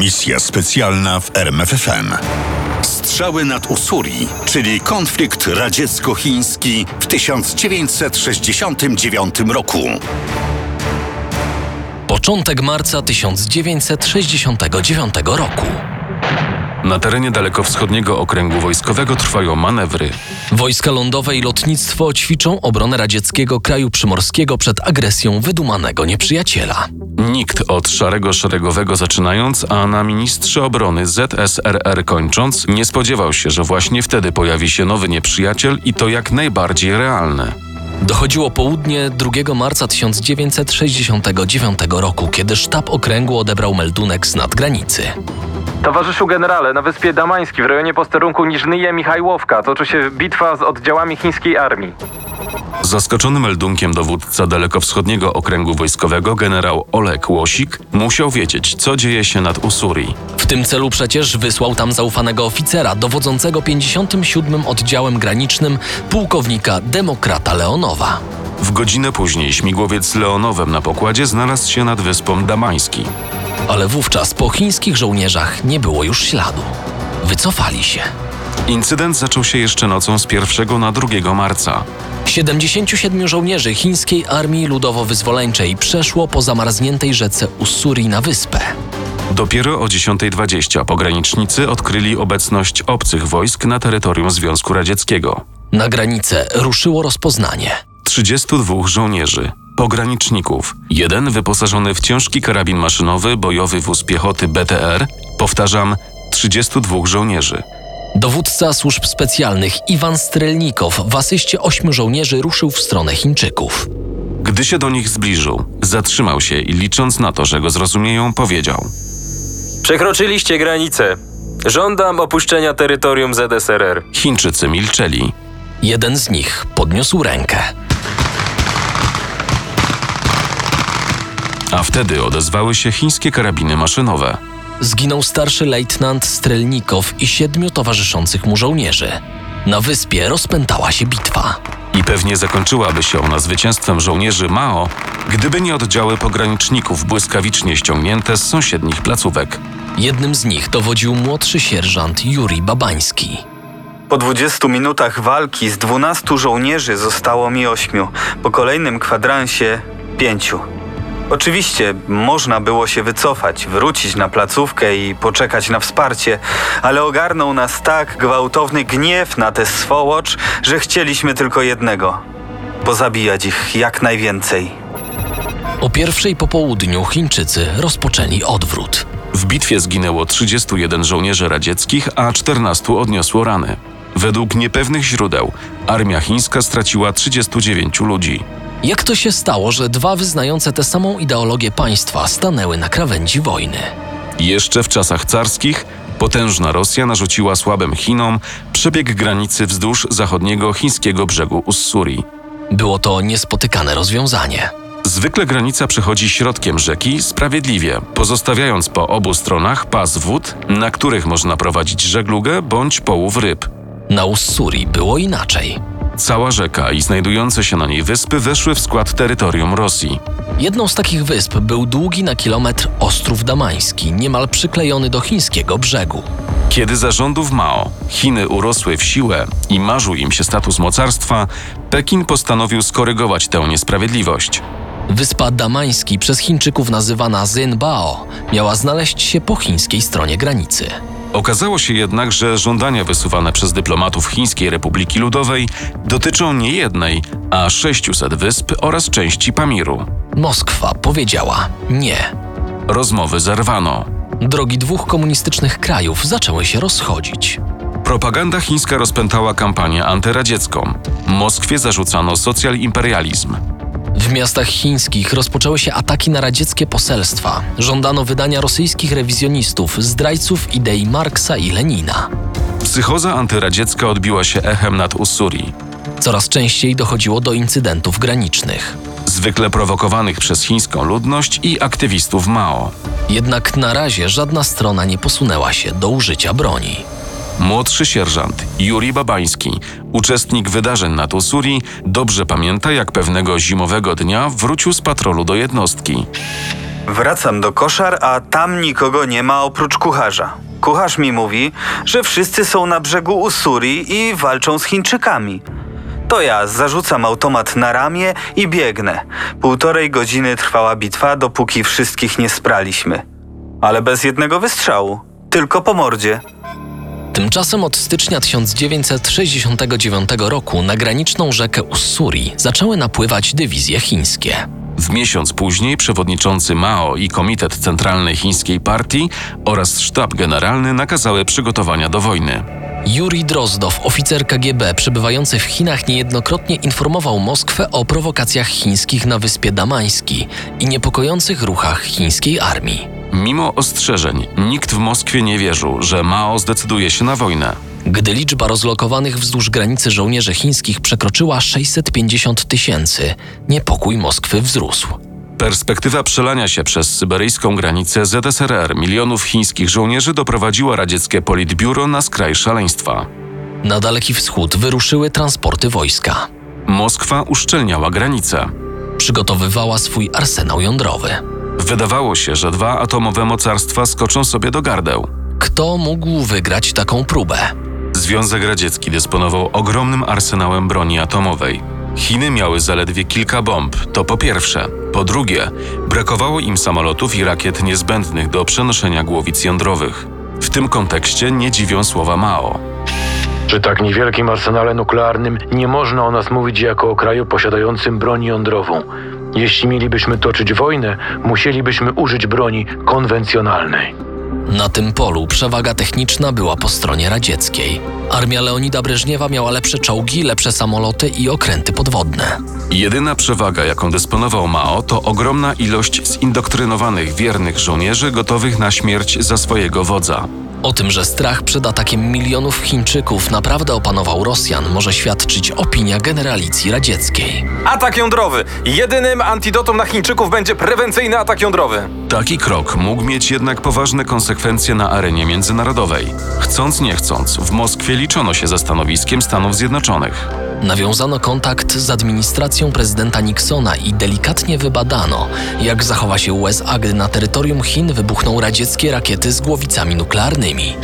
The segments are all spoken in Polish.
Misja specjalna w RMFFM. Strzały nad Usuri, czyli konflikt radziecko-chiński w 1969 roku. Początek marca 1969 roku. Na terenie dalekowschodniego okręgu wojskowego trwają manewry. Wojska lądowe i lotnictwo ćwiczą obronę radzieckiego kraju przymorskiego przed agresją wydumanego nieprzyjaciela. Nikt od szarego szeregowego zaczynając, a na ministrze obrony ZSRR kończąc, nie spodziewał się, że właśnie wtedy pojawi się nowy nieprzyjaciel i to jak najbardziej realne. Dochodziło południe 2 marca 1969 roku, kiedy sztab okręgu odebrał meldunek z nadgranicy. Towarzyszu generale, na wyspie Damański w rejonie posterunku Niżnyje Michajłowka toczy się bitwa z oddziałami chińskiej armii. Zaskoczony meldunkiem dowódca dalekowschodniego okręgu wojskowego generał Oleg Łosik musiał wiedzieć, co dzieje się nad Usuri. W tym celu przecież wysłał tam zaufanego oficera, dowodzącego 57. oddziałem granicznym, pułkownika Demokrata Leonowa. W godzinę później śmigłowiec Leonowem na pokładzie znalazł się nad wyspą Damański. Ale wówczas po chińskich żołnierzach nie było już śladu. Wycofali się. Incydent zaczął się jeszcze nocą z 1 na 2 marca. 77 żołnierzy chińskiej armii ludowo-wyzwoleńczej przeszło po zamarzniętej rzece Ussuri na wyspę. Dopiero o 10.20 pogranicznicy odkryli obecność obcych wojsk na terytorium Związku Radzieckiego. Na granicę ruszyło rozpoznanie. 32 żołnierzy, pograniczników, jeden wyposażony w ciężki karabin maszynowy, bojowy wóz piechoty BTR, powtarzam, 32 żołnierzy. Dowódca służb specjalnych Iwan Strelnikow w asyście ośmiu żołnierzy ruszył w stronę Chińczyków. Gdy się do nich zbliżył, zatrzymał się i licząc na to, że go zrozumieją, powiedział: Przekroczyliście granicę. Żądam opuszczenia terytorium ZSRR. Chińczycy milczeli. Jeden z nich podniósł rękę. A wtedy odezwały się chińskie karabiny maszynowe. Zginął starszy lejtnant Strelnikow i siedmiu towarzyszących mu żołnierzy. Na wyspie rozpętała się bitwa. I pewnie zakończyłaby się ona zwycięstwem żołnierzy Mao, gdyby nie oddziały pograniczników błyskawicznie ściągnięte z sąsiednich placówek. Jednym z nich dowodził młodszy sierżant Juri Babański. Po 20 minutach walki z 12 żołnierzy zostało mi 8, po kolejnym kwadransie 5. Oczywiście można było się wycofać, wrócić na placówkę i poczekać na wsparcie, ale ogarnął nas tak gwałtowny gniew na tę swołocz, że chcieliśmy tylko jednego pozabijać ich jak najwięcej. O pierwszej po południu Chińczycy rozpoczęli odwrót. W bitwie zginęło 31 żołnierzy radzieckich, a 14 odniosło rany. Według niepewnych źródeł armia chińska straciła 39 ludzi. Jak to się stało, że dwa wyznające tę samą ideologię państwa stanęły na krawędzi wojny? Jeszcze w czasach carskich potężna Rosja narzuciła słabym Chinom przebieg granicy wzdłuż zachodniego chińskiego brzegu Ussuri. Było to niespotykane rozwiązanie. Zwykle granica przechodzi środkiem rzeki sprawiedliwie, pozostawiając po obu stronach pas wód, na których można prowadzić żeglugę bądź połów ryb. Na Ussuri było inaczej. Cała rzeka i znajdujące się na niej wyspy weszły w skład terytorium Rosji. Jedną z takich wysp był długi na kilometr Ostrów Damański, niemal przyklejony do chińskiego brzegu. Kiedy za rządów Mao Chiny urosły w siłę i marzył im się status mocarstwa, Pekin postanowił skorygować tę niesprawiedliwość. Wyspa Damański, przez Chińczyków nazywana Zinbao, miała znaleźć się po chińskiej stronie granicy. Okazało się jednak, że żądania wysuwane przez dyplomatów Chińskiej Republiki Ludowej dotyczą nie jednej, a 600 wysp oraz części Pamiru. Moskwa powiedziała nie. Rozmowy zerwano. Drogi dwóch komunistycznych krajów zaczęły się rozchodzić. Propaganda chińska rozpętała kampanię antyradziecką. Moskwie zarzucano socjal-imperializm. W miastach chińskich rozpoczęły się ataki na radzieckie poselstwa. Żądano wydania rosyjskich rewizjonistów, zdrajców idei Marksa i Lenina. Psychoza antyradziecka odbiła się echem nad Ussuri, Coraz częściej dochodziło do incydentów granicznych. zwykle prowokowanych przez chińską ludność i aktywistów Mao. Jednak na razie żadna strona nie posunęła się do użycia broni. Młodszy sierżant Juri Babański, uczestnik wydarzeń nad Ussuri, dobrze pamięta, jak pewnego zimowego dnia wrócił z patrolu do jednostki. Wracam do koszar, a tam nikogo nie ma oprócz kucharza. Kucharz mi mówi, że wszyscy są na brzegu Usuri i walczą z Chińczykami. To ja zarzucam automat na ramię i biegnę. Półtorej godziny trwała bitwa, dopóki wszystkich nie spraliśmy. Ale bez jednego wystrzału, tylko po mordzie. Tymczasem od stycznia 1969 roku na graniczną rzekę Ussuri zaczęły napływać dywizje chińskie. W miesiąc później przewodniczący Mao i Komitet Centralny Chińskiej Partii oraz sztab generalny nakazały przygotowania do wojny. Juri Drozdow, oficer KGB przebywający w Chinach, niejednokrotnie informował Moskwę o prowokacjach chińskich na wyspie Damański i niepokojących ruchach chińskiej armii. Mimo ostrzeżeń, nikt w Moskwie nie wierzył, że Mao zdecyduje się na wojnę. Gdy liczba rozlokowanych wzdłuż granicy żołnierzy chińskich przekroczyła 650 tysięcy, niepokój Moskwy wzrósł. Perspektywa przelania się przez syberyjską granicę ZSRR milionów chińskich żołnierzy doprowadziła radzieckie politbiuro na skraj szaleństwa. Na Daleki Wschód wyruszyły transporty wojska. Moskwa uszczelniała granice. Przygotowywała swój arsenał jądrowy. Wydawało się, że dwa atomowe mocarstwa skoczą sobie do gardeł. Kto mógł wygrać taką próbę? Związek Radziecki dysponował ogromnym arsenałem broni atomowej. Chiny miały zaledwie kilka bomb, to po pierwsze. Po drugie, brakowało im samolotów i rakiet niezbędnych do przenoszenia głowic jądrowych. W tym kontekście nie dziwią słowa Mao. Przy tak niewielkim arsenale nuklearnym nie można o nas mówić jako o kraju posiadającym broń jądrową. Jeśli mielibyśmy toczyć wojnę, musielibyśmy użyć broni konwencjonalnej. Na tym polu przewaga techniczna była po stronie radzieckiej. Armia Leonida Breżniewa miała lepsze czołgi, lepsze samoloty i okręty podwodne. Jedyna przewaga, jaką dysponował Mao, to ogromna ilość zindoktrynowanych wiernych żołnierzy gotowych na śmierć za swojego wodza. O tym, że strach przed atakiem milionów Chińczyków naprawdę opanował Rosjan, może świadczyć opinia generalicji radzieckiej. Atak jądrowy. Jedynym antidotum na Chińczyków będzie prewencyjny atak jądrowy. Taki krok mógł mieć jednak poważne konsekwencje na arenie międzynarodowej. Chcąc nie chcąc, w Moskwie liczono się ze stanowiskiem Stanów Zjednoczonych. Nawiązano kontakt z administracją prezydenta Nixona i delikatnie wybadano, jak zachowa się USA, gdy na terytorium Chin wybuchną radzieckie rakiety z głowicami nuklearnymi.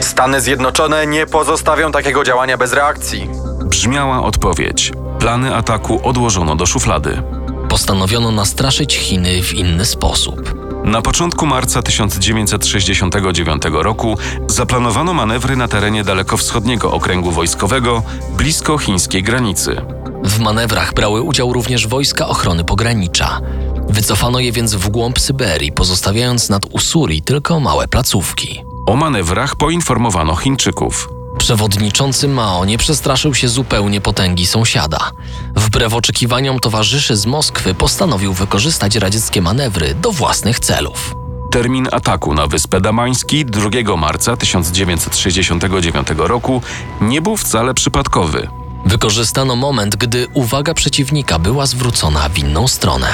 Stany Zjednoczone nie pozostawią takiego działania bez reakcji. Brzmiała odpowiedź. Plany ataku odłożono do szuflady. Postanowiono nastraszyć Chiny w inny sposób. Na początku marca 1969 roku zaplanowano manewry na terenie dalekowschodniego okręgu wojskowego blisko chińskiej granicy. W manewrach brały udział również wojska ochrony pogranicza. Wycofano je więc w głąb Syberii, pozostawiając nad Usuri tylko małe placówki. O manewrach poinformowano Chińczyków. Przewodniczący Mao nie przestraszył się zupełnie potęgi sąsiada. Wbrew oczekiwaniom towarzyszy z Moskwy postanowił wykorzystać radzieckie manewry do własnych celów. Termin ataku na Wyspę Damański 2 marca 1969 roku nie był wcale przypadkowy. Wykorzystano moment, gdy uwaga przeciwnika była zwrócona w inną stronę.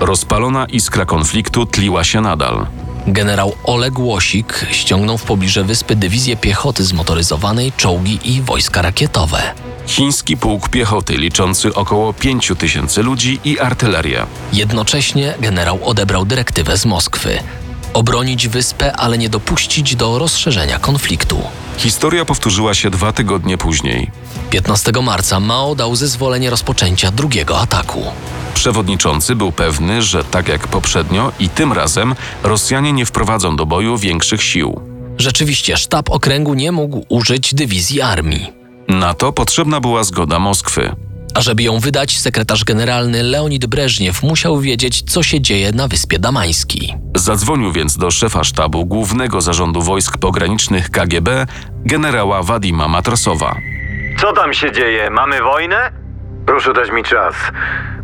Rozpalona iskra konfliktu tliła się nadal. Generał Oleg Łosik ściągnął w pobliże wyspy dywizję piechoty zmotoryzowanej, czołgi i wojska rakietowe. Chiński pułk piechoty liczący około 5 tysięcy ludzi i artylerię. Jednocześnie generał odebrał dyrektywę z Moskwy. Obronić wyspę, ale nie dopuścić do rozszerzenia konfliktu. Historia powtórzyła się dwa tygodnie później. 15 marca Mao dał zezwolenie rozpoczęcia drugiego ataku. Przewodniczący był pewny, że tak jak poprzednio i tym razem Rosjanie nie wprowadzą do boju większych sił. Rzeczywiście, sztab okręgu nie mógł użyć dywizji armii. Na to potrzebna była zgoda Moskwy. A żeby ją wydać, sekretarz generalny Leonid Breżniew musiał wiedzieć, co się dzieje na wyspie Damańskiej. Zadzwonił więc do szefa sztabu Głównego Zarządu Wojsk Pogranicznych KGB, generała Wadima Matrosowa. Co tam się dzieje? Mamy wojnę? Proszę dać mi czas.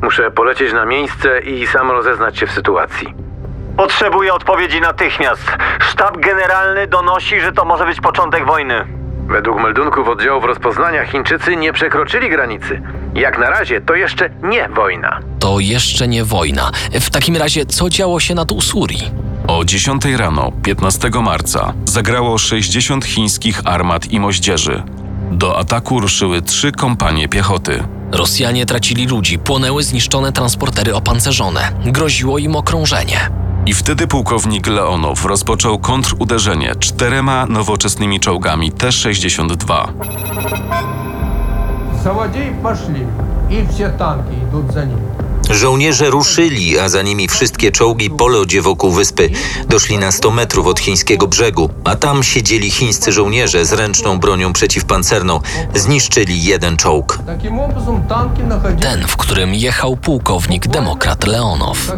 Muszę polecieć na miejsce i sam rozeznać się w sytuacji. Potrzebuję odpowiedzi natychmiast. Sztab generalny donosi, że to może być początek wojny. Według meldunków oddziałów rozpoznania Chińczycy nie przekroczyli granicy. Jak na razie to jeszcze nie wojna. To jeszcze nie wojna. W takim razie, co działo się nad Usuri? O 10 rano, 15 marca, zagrało 60 chińskich armat i moździerzy. Do ataku ruszyły trzy kompanie piechoty. Rosjanie tracili ludzi, płonęły zniszczone transportery opancerzone, groziło im okrążenie. I wtedy pułkownik Leonow rozpoczął kontruderzenie czterema nowoczesnymi czołgami T-62. Saładziej poszli i wszystkie tanki idą za nimi. Żołnierze ruszyli, a za nimi wszystkie czołgi po lodzie wokół wyspy. Doszli na 100 metrów od chińskiego brzegu, a tam siedzieli chińscy żołnierze z ręczną bronią przeciwpancerną. Zniszczyli jeden czołg. Ten, w którym jechał pułkownik demokrat Leonow.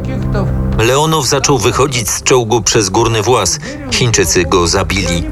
Leonow zaczął wychodzić z czołgu przez górny włas. Chińczycy go zabili.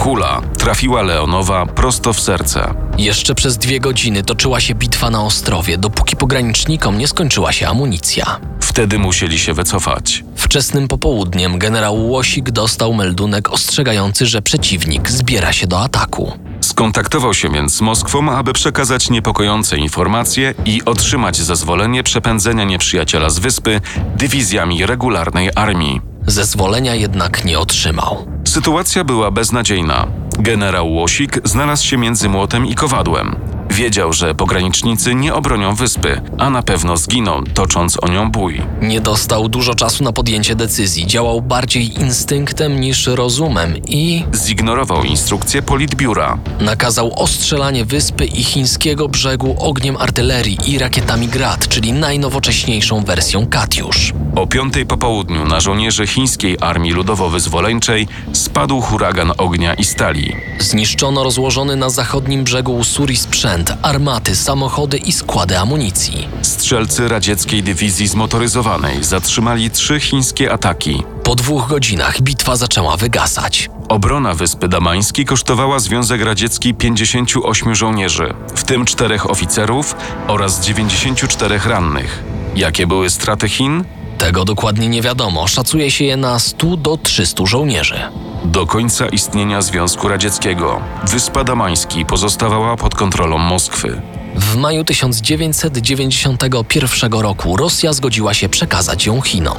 Kula trafiła Leonowa prosto w serce. Jeszcze przez dwie godziny toczyła się bitwa na Ostrowie, dopóki pogranicznikom nie skończyła się amunicja. Wtedy musieli się wycofać. Wczesnym popołudniem generał Łosik dostał meldunek ostrzegający, że przeciwnik zbiera się do ataku. Skontaktował się więc z Moskwą, aby przekazać niepokojące informacje i otrzymać zezwolenie przepędzenia nieprzyjaciela z wyspy dywizjami regularnej armii. Zezwolenia jednak nie otrzymał. Sytuacja była beznadziejna. Generał Łosik znalazł się między młotem i kowadłem. Wiedział, że pogranicznicy nie obronią wyspy, a na pewno zginą, tocząc o nią bój. Nie dostał dużo czasu na podjęcie decyzji, działał bardziej instynktem niż rozumem i Zignorował instrukcje politbiura. nakazał ostrzelanie wyspy i chińskiego brzegu ogniem artylerii i rakietami Grad, czyli najnowocześniejszą wersją Katiusz. O piątej po południu na żołnierzy chińskiej Armii Ludowo-Wyzwoleńczej spadł huragan ognia i stali. Zniszczono rozłożony na zachodnim brzegu Usuri sprzęt, armaty, samochody i składy amunicji. Strzelcy radzieckiej dywizji zmotoryzowanej zatrzymali trzy chińskie ataki. Po dwóch godzinach bitwa zaczęła wygasać. Obrona Wyspy Damańskiej kosztowała Związek Radziecki 58 żołnierzy, w tym czterech oficerów oraz 94 rannych. Jakie były straty Chin? Tego dokładnie nie wiadomo, szacuje się je na 100 do 300 żołnierzy. Do końca istnienia Związku Radzieckiego Wyspa Damański pozostawała pod kontrolą Moskwy. W maju 1991 roku Rosja zgodziła się przekazać ją Chinom.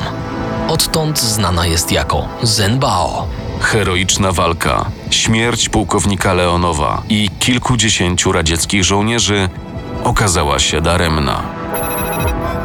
Odtąd znana jest jako Zenbao. Heroiczna walka, śmierć pułkownika Leonowa i kilkudziesięciu radzieckich żołnierzy okazała się daremna.